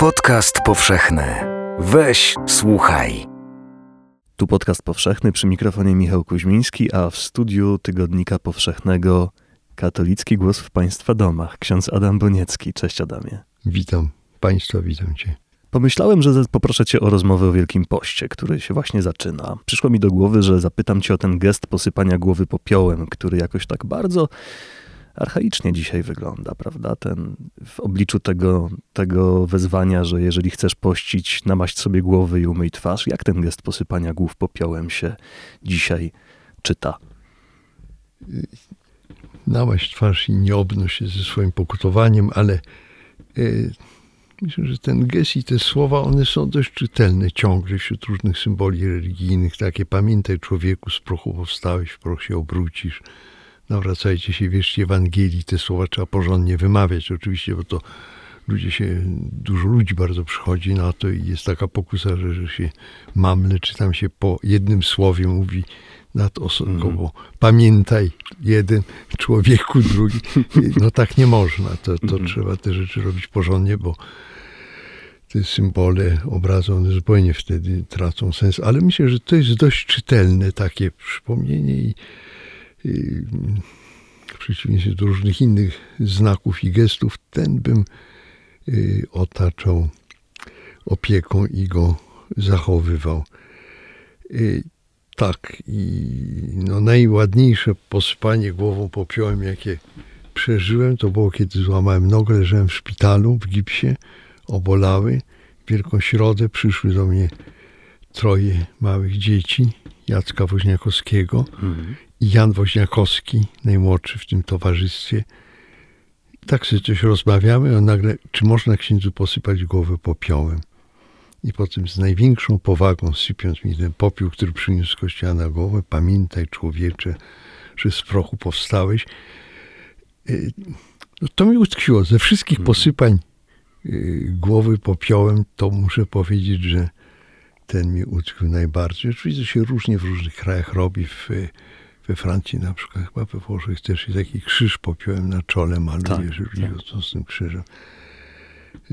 Podcast powszechny. Weź, słuchaj. Tu podcast powszechny przy mikrofonie Michał Kuźmiński, a w studiu Tygodnika Powszechnego Katolicki Głos w Państwa Domach, ksiądz Adam Boniecki. Cześć Adamie. Witam Państwa, witam Cię. Pomyślałem, że poproszę Cię o rozmowę o Wielkim Poście, który się właśnie zaczyna. Przyszło mi do głowy, że zapytam Cię o ten gest posypania głowy popiołem, który jakoś tak bardzo archaicznie dzisiaj wygląda, prawda? Ten, w obliczu tego, tego wezwania, że jeżeli chcesz pościć, namaść sobie głowy i umyj twarz. Jak ten gest posypania głów popiołem się dzisiaj czyta? Namaść twarz i nie obnoś się ze swoim pokutowaniem, ale y, myślę, że ten gest i te słowa, one są dość czytelne ciągle wśród różnych symboli religijnych. Takie pamiętaj człowieku, z prochu powstałeś, w proch się obrócisz nawracajcie się, wierzcie Ewangelii, te słowa trzeba porządnie wymawiać oczywiście, bo to ludzie się, dużo ludzi bardzo przychodzi na to i jest taka pokusa, że, że się mamle, czy tam się po jednym słowie mówi nad osobą, mm. pamiętaj, jeden człowieku, drugi. No tak nie można, to, to mm. trzeba te rzeczy robić porządnie, bo te symbole, obrazy, one zupełnie wtedy tracą sens, ale myślę, że to jest dość czytelne takie przypomnienie i w przeciwieństwie do różnych innych znaków i gestów, ten bym y, otaczał opieką i go zachowywał. Y, tak, i no najładniejsze posypanie głową popiołem, jakie przeżyłem, to było kiedy złamałem nogę, leżałem w szpitalu w gipsie, obolały. Wielką Środę przyszły do mnie troje małych dzieci, Jacka Woźniakowskiego mhm. Jan Woźniakowski, najmłodszy w tym towarzystwie. Tak sobie coś rozmawiamy, a nagle, czy można księdzu posypać głowę popiołem? I potem z największą powagą, sypiąc mi ten popiół, który przyniósł kościoła na głowę, pamiętaj człowiecze, że z prochu powstałeś. Y, no to mi utkwiło. Ze wszystkich mhm. posypań y, głowy popiołem, to muszę powiedzieć, że ten mi utkwił najbardziej. Oczywiście się różnie w różnych krajach robi. W, we Francji na przykład, chyba we Włoszech też jest taki krzyż popiołem na czole maluje, tak, tak. z tym krzyżem.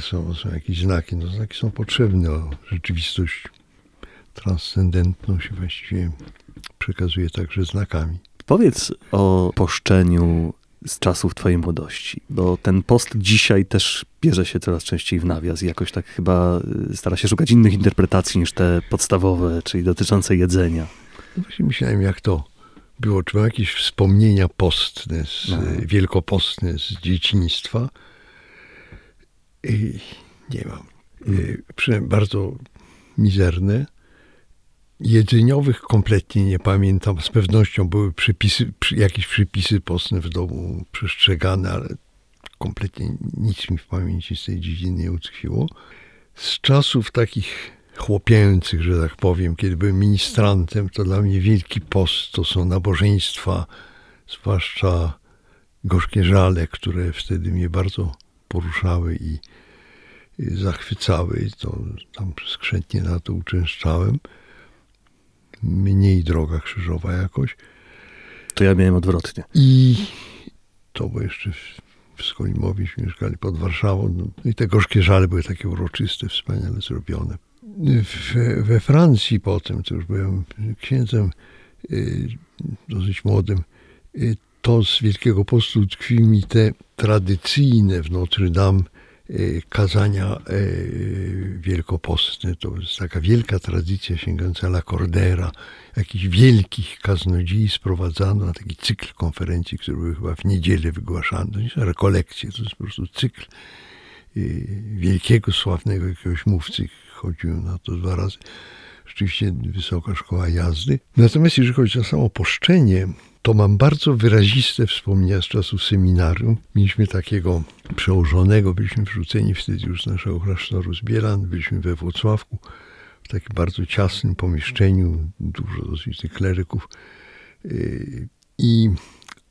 Są, są jakieś znaki. No znaki są potrzebne. O rzeczywistość transcendentną się właściwie przekazuje także znakami. Powiedz o poszczeniu z czasów twojej młodości, bo ten post dzisiaj też bierze się coraz częściej w nawias i jakoś tak chyba y, stara się szukać innych interpretacji niż te podstawowe, czyli dotyczące jedzenia. No właśnie myślałem, jak to było, mam jakieś wspomnienia postne, z, no. wielkopostne z dzieciństwa. I nie mam. Mm. Przynajmniej bardzo mizerne. Jedzeniowych kompletnie nie pamiętam. Z pewnością były przepisy, jakieś przepisy postne w domu przestrzegane, ale kompletnie nic mi w pamięci z tej dziedziny nie utkwiło. Z czasów takich chłopięcych, że tak powiem, kiedy byłem ministrantem, to dla mnie Wielki Post to są nabożeństwa, zwłaszcza gorzkie żale, które wtedy mnie bardzo poruszały i, i zachwycały. To tam skrzętnie na to uczęszczałem. Mniej droga krzyżowa jakoś. To ja miałem odwrotnie. I to było jeszcze w, Skolimowie, mieszkali pod Warszawą. No, I te gorzkie żale były takie uroczyste, wspaniale zrobione we Francji potem, to już byłem księdzem y, dosyć młodym, y, to z Wielkiego Postu tkwi mi te tradycyjne w Notre Dame y, kazania wielkopostne. To jest taka wielka tradycja sięgająca La Cordera. Jakichś wielkich kaznodziei sprowadzano na taki cykl konferencji, który był chyba w niedzielę wygłaszany. To nie są rekolekcje, to jest po prostu cykl wielkiego, sławnego jakiegoś mówcy, chodziłem na to dwa razy. Rzeczywiście wysoka szkoła jazdy. Natomiast jeżeli chodzi o samo poszczenie, to mam bardzo wyraziste wspomnienia z czasów seminarium. Mieliśmy takiego przełożonego, byliśmy wrzuceni wtedy już z naszego klasztoru z Bielan, byliśmy we Włocławku, w takim bardzo ciasnym pomieszczeniu, dużo dosyć tych kleryków. Yy, I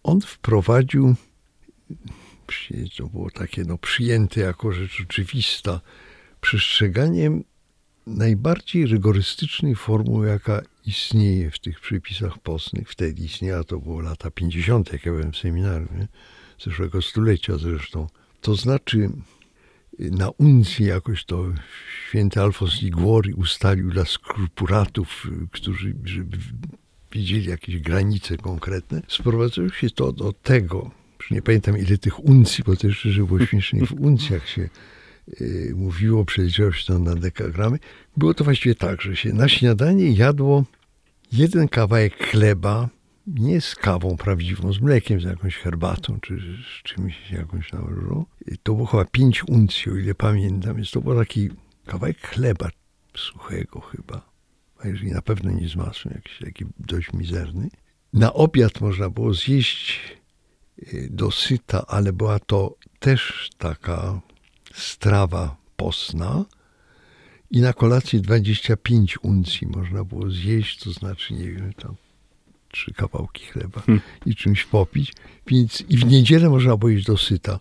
on wprowadził, to było takie no, przyjęte jako rzecz oczywista, przestrzeganiem najbardziej rygorystycznej formuły, jaka istnieje w tych przepisach postnych, wtedy istniała, to było lata 50., jak ja byłem w seminarium, nie? zeszłego stulecia zresztą. To znaczy na uncji jakoś to święty Alfons Liguori ustalił dla skrupulatów, którzy żeby widzieli jakieś granice konkretne. Sprowadzało się to do tego, już nie pamiętam ile tych uncji, bo też że było śmiesznie w uncjach się mówiło, przeliczyło się to na dekagramy. Było to właściwie tak, że się na śniadanie jadło jeden kawałek chleba, nie z kawą prawdziwą, z mlekiem, z jakąś herbatą, czy z czymś jakąś nałożą. To było chyba pięć uncji, o ile pamiętam. Więc to był taki kawałek chleba suchego chyba, a jeżeli na pewno nie z masłem, jakiś taki dość mizerny. Na obiad można było zjeść y, dosyta, ale była to też taka strawa postna. I na kolację 25 uncji można było zjeść, to znaczy, nie wiem, tam trzy kawałki chleba hmm. i czymś popić. Więc i w niedzielę można było iść do syta.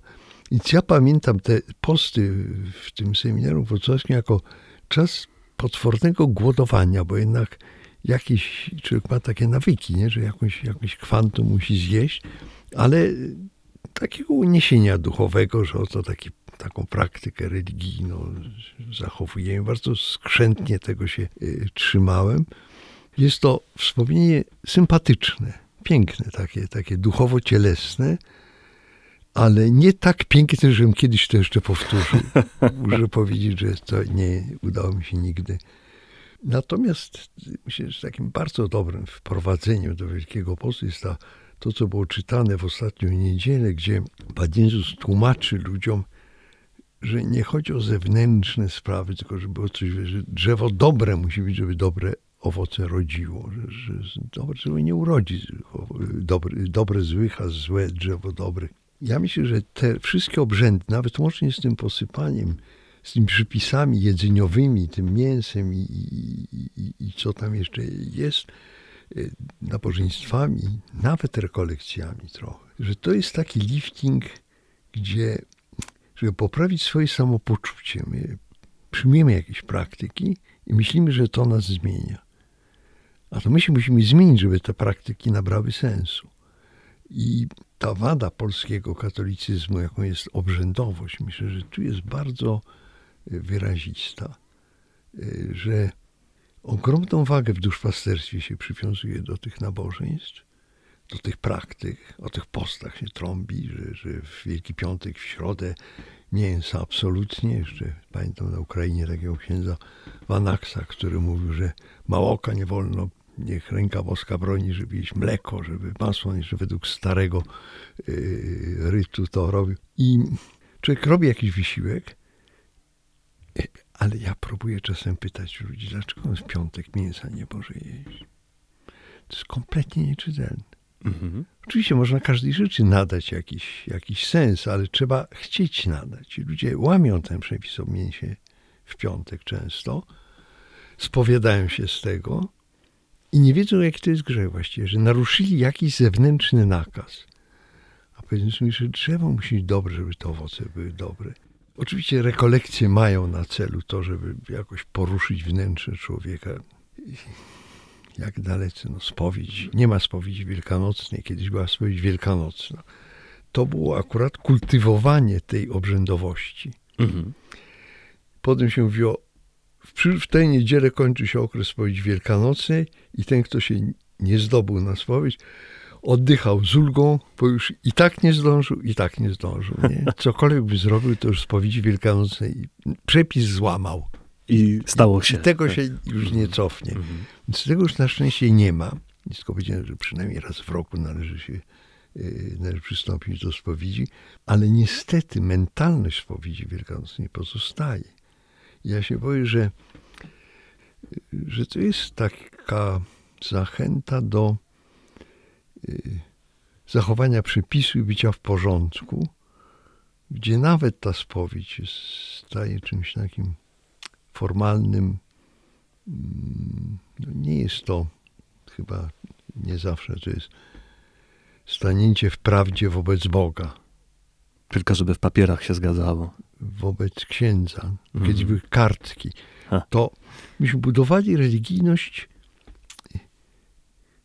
Więc ja pamiętam te posty w tym seminarium wrocławskim jako czas potwornego głodowania, bo jednak jakiś człowiek ma takie nawyki, nie? że jakąś, jakąś kwantum musi zjeść, ale takiego uniesienia duchowego, że oto taki, taką praktykę religijną zachowujemy. Bardzo skrzętnie tego się y, trzymałem. Jest to wspomnienie sympatyczne, piękne, takie, takie duchowo-cielesne, ale nie tak piękne, żebym kiedyś to jeszcze powtórzył. Muszę powiedzieć, że to nie udało mi się nigdy. Natomiast myślę, że takim bardzo dobrym wprowadzeniem do Wielkiego Postu jest ta, to, co było czytane w ostatnią niedzielę, gdzie Pan Jezus tłumaczy ludziom, że nie chodzi o zewnętrzne sprawy, tylko żeby było coś, że drzewo dobre musi być, żeby dobre owoce rodziło, że, że dobre drzewo nie urodzi dobre, dobre złych, a złe drzewo dobrych. Ja myślę, że te wszystkie obrzędy, nawet łącznie z tym posypaniem, z tymi przypisami jedzeniowymi, tym mięsem i, i, i, i co tam jeszcze jest, y, nabożeństwami, nawet rekolekcjami trochę, że to jest taki lifting, gdzie, żeby poprawić swoje samopoczucie, my przyjmujemy jakieś praktyki i myślimy, że to nas zmienia. A to my się musimy zmienić, żeby te praktyki nabrały sensu. I ta wada polskiego katolicyzmu, jaką jest obrzędowość, myślę, że tu jest bardzo e, wyrazista, e, że ogromną wagę w duszpasterstwie się przywiązuje do tych nabożeństw, do tych praktyk, o tych postach się trąbi, że, że w Wielki Piątek, w środę mięsa absolutnie. Jeszcze pamiętam na Ukrainie takiego księdza Wanaksa, który mówił, że małoka nie wolno niech ręka boska broni, żeby jeść mleko, żeby masło, że według starego yy, rytu to robił. I człowiek robi jakiś wysiłek, ale ja próbuję czasem pytać ludzi, dlaczego on w piątek mięsa nie może jeść. To jest kompletnie nieczytelne. Mhm. Oczywiście można każdej rzeczy nadać jakiś, jakiś sens, ale trzeba chcieć nadać. Ludzie łamią ten przepis o mięsie w piątek często, spowiadają się z tego, i nie wiedzą, jaki to jest grzech właściwie, że naruszyli jakiś zewnętrzny nakaz. A powiedzmy że drzewo musi być dobre, żeby te owoce były dobre. Oczywiście rekolekcje mają na celu to, żeby jakoś poruszyć wnętrze człowieka. Jak dalece, no spowiedź. Nie ma spowiedzi wielkanocnej, kiedyś była spowiedź wielkanocna. To było akurat kultywowanie tej obrzędowości. Mhm. Potem się mówiło w, tej niedzielę kończy się okres spowiedzi wielkanocnej i ten, kto się nie zdobył na spowiedź, oddychał z ulgą, bo już i tak nie zdążył, i tak nie zdążył. Nie? Cokolwiek by zrobił, to już spowiedzi wielkanocnej przepis złamał. I stało się. I tego się już nie cofnie. Mhm. Więc tego już na szczęście nie ma. Tylko powiedziałem, że przynajmniej raz w roku należy się y, należy przystąpić do spowiedzi, ale niestety mentalność spowiedzi wielkanocnej pozostaje. Ja się boję, że, że to jest taka zachęta do y, zachowania przepisu i bycia w porządku, gdzie nawet ta spowiedź staje czymś takim formalnym. Mm, no nie jest to chyba nie zawsze, to jest stanięcie w prawdzie wobec Boga. Tylko żeby w papierach się zgadzało wobec księdza, mhm. kiedyś były kartki, to myśmy budowali religijność,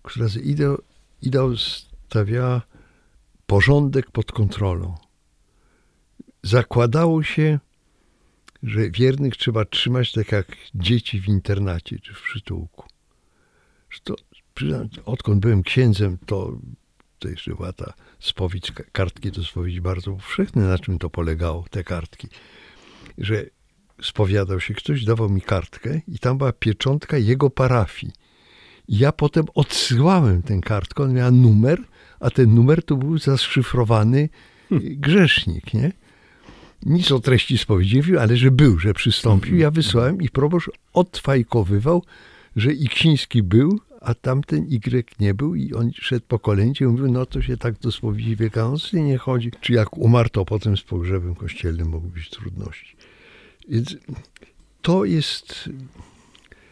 która za ideał, ideał stawiała porządek pod kontrolą. Zakładało się, że wiernych trzeba trzymać tak jak dzieci w internacie czy w przytułku. Że to, odkąd byłem księdzem, to, to jeszcze była ta spowiedź, kartki do spowiedzi bardzo powszechne. Na czym to polegało, te kartki? Że spowiadał się ktoś, dawał mi kartkę i tam była pieczątka jego parafii. I ja potem odsyłałem tę kartkę, on miał numer, a ten numer to był zaszyfrowany grzesznik, nie? Nic o treści spowiedzi, ale że był, że przystąpił. Ja wysłałem i proboszcz odfajkowywał, że Iksiński był, a tamten Y nie był i on szedł po kolędzie i mówił, no to się tak do spowiedzi wielkanocnej nie chodzi. Czy jak umarł, to potem z pogrzebem kościelnym mogły być trudności. Więc to jest,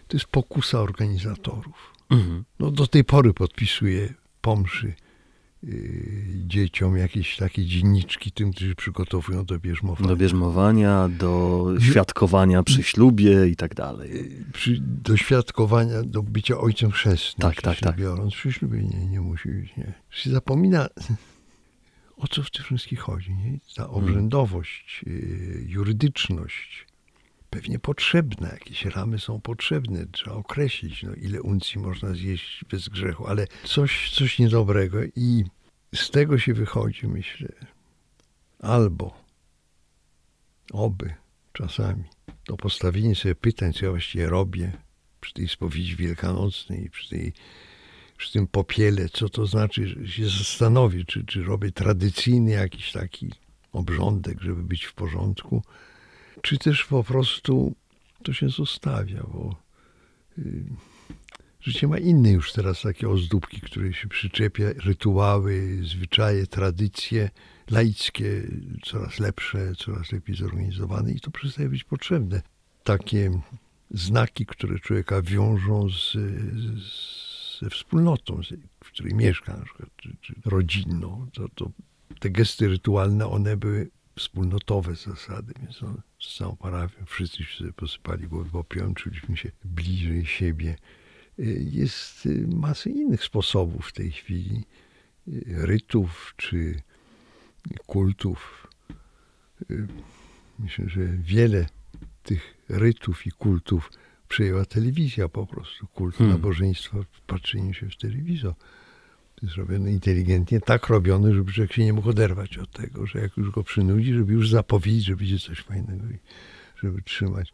to jest pokusa organizatorów. Mhm. No do tej pory podpisuję pomszy dzieciom jakieś takie dzienniczki tym, którzy przygotowują do bierzmowania. Do bierzmowania, do świadkowania przy ślubie i tak dalej. Przy, do świadkowania, do bycia ojcem chrzestnym. Tak, tak, tak. Biorąc przy ślubie nie, nie musi być, nie. Się zapomina, o co w tym wszystkim chodzi, nie? Ta obrzędowość, yy, jurydyczność, pewnie potrzebne, jakieś ramy są potrzebne, trzeba określić, no, ile uncji można zjeść bez grzechu, ale coś, coś niedobrego i z tego się wychodzi, myślę, albo, oby, czasami, to postawienie sobie pytań, co ja właściwie robię przy tej spowiedzi wielkanocnej, przy, tej, przy tym popiele, co to znaczy, że się zastanowię, czy, czy robię tradycyjny jakiś taki obrządek, żeby być w porządku, czy też po prostu to się zostawia, bo y, życie ma inne już teraz takie ozdóbki, które się przyczepia, rytuały, zwyczaje, tradycje laickie, coraz lepsze, coraz lepiej zorganizowane i to przestaje być potrzebne. Takie znaki, które człowieka wiążą z, z, ze wspólnotą, z, w której mieszka, na przykład, czy, czy rodzinną, to, to te gesty rytualne, one były wspólnotowe zasady, więc on z całą parafią wszyscy się posypali głowy popiołem, czuliśmy się bliżej siebie. Jest y, masę innych sposobów w tej chwili, y, rytów czy kultów. Y, Myślę, że wiele tych rytów i kultów przejęła telewizja po prostu. Kult Hmm. nabożeństwa w patrzeniu się w telewizor. Robione inteligentnie, tak robione, żeby człowiek się nie mógł oderwać od tego, że jak już go przynudzi, żeby już zapowiedzieć, że będzie coś fajnego i żeby trzymać.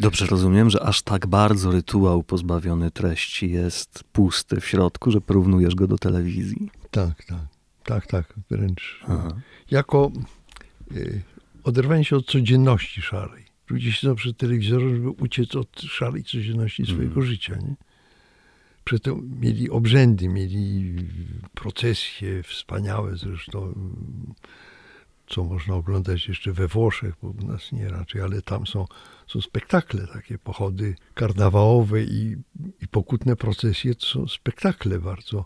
Dobrze rozumiem, że aż tak bardzo rytuał pozbawiony treści jest pusty w środku, że porównujesz go do telewizji. Tak, tak, tak, tak, wręcz. Aha. Jako y, oderwanie się od codzienności szarej. Ludzie siedzą przed telewizorem, żeby uciec od szarej codzienności swojego Mm. życia. Nie? Przedtem mieli obrzędy, mieli procesje wspaniałe zresztą, co można oglądać jeszcze we Włoszech, bo u nas nie raczej, ale tam są, są spektakle, takie pochody karnawałowe i, i pokutne procesje, to są spektakle bardzo.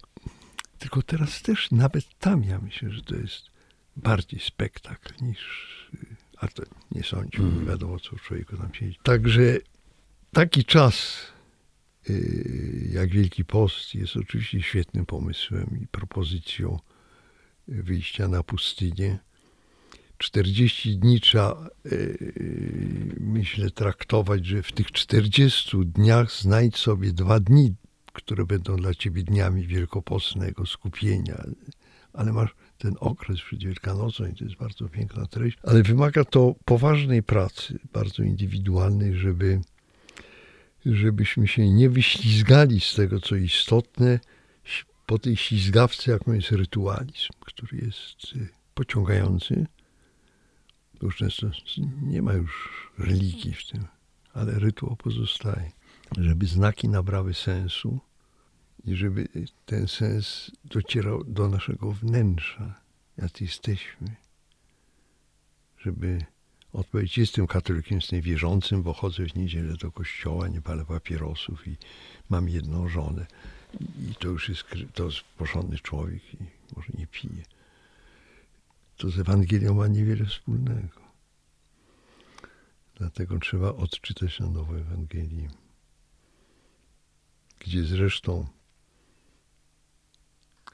Tylko teraz też nawet tam ja myślę, że to jest bardziej spektakl niż. A to nie sądzi, nie wiadomo co człowieku tam siedzi. Także taki czas jak Wielki Post jest oczywiście świetnym pomysłem i propozycją y, wyjścia na pustynię. 40 dni trzeba, y, myślę, traktować, że w tych 40 dniach znajdź sobie dwa dni, które będą dla ciebie dniami wielkopostnego skupienia. Ale masz ten okres przed Wielkanocą i to jest bardzo piękna treść, ale wymaga to poważnej pracy, bardzo indywidualnej, żeby, żebyśmy się nie wyślizgali z tego, co istotne, po tej ślizgawce, jaką jest rytualizm, który jest y, pociągający. Już często nie ma już religii w tym, ale rytuał pozostaje. Żeby znaki nabrały sensu i żeby ten sens docierał do naszego wnętrza, jacy jesteśmy. Żeby odpowiedzieć, jestem katolikiem, jestem wierzącym, bo chodzę w niedzielę do kościoła, nie palę papierosów i mam jedną żonę. I to już jest, to jest porządny człowiek i może nie pije. To z Ewangelią ma niewiele wspólnego. Dlatego trzeba odczytać na nowo Ewangelię. Gdzie zresztą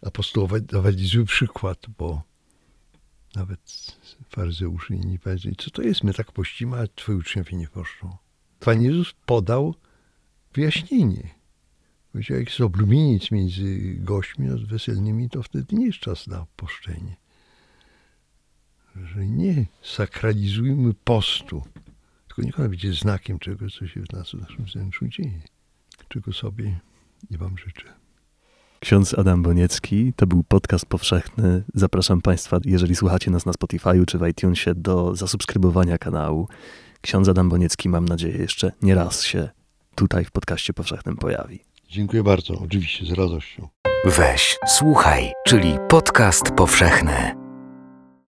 apostołowie dawali zły przykład, bo nawet faryzeuszy inni powiedzieli, co to jest, my tak pościmy, a twoi uczniowie nie poszczą. Pan Jezus podał wyjaśnienie. Powiedział, jak jest oblubieniec między gośćmi a weselnymi, to wtedy nie jest czas na poszczenie. Że nie sakralizujmy postu, tylko niech ona będzie znakiem czegoś, co się w nas, w naszym wnętrzu dzieje. Czego sobie i wam życzę. Ksiądz Adam Boniecki, to był podcast powszechny. Zapraszam Państwa, jeżeli słuchacie nas na Spotify'u czy w iTunesie, do zasubskrybowania kanału. Ksiądz Adam Boniecki, mam nadzieję, jeszcze nie raz się tutaj w podcaście powszechnym pojawi. Dziękuję bardzo, oczywiście, z radością. Weź, słuchaj, czyli podcast powszechny.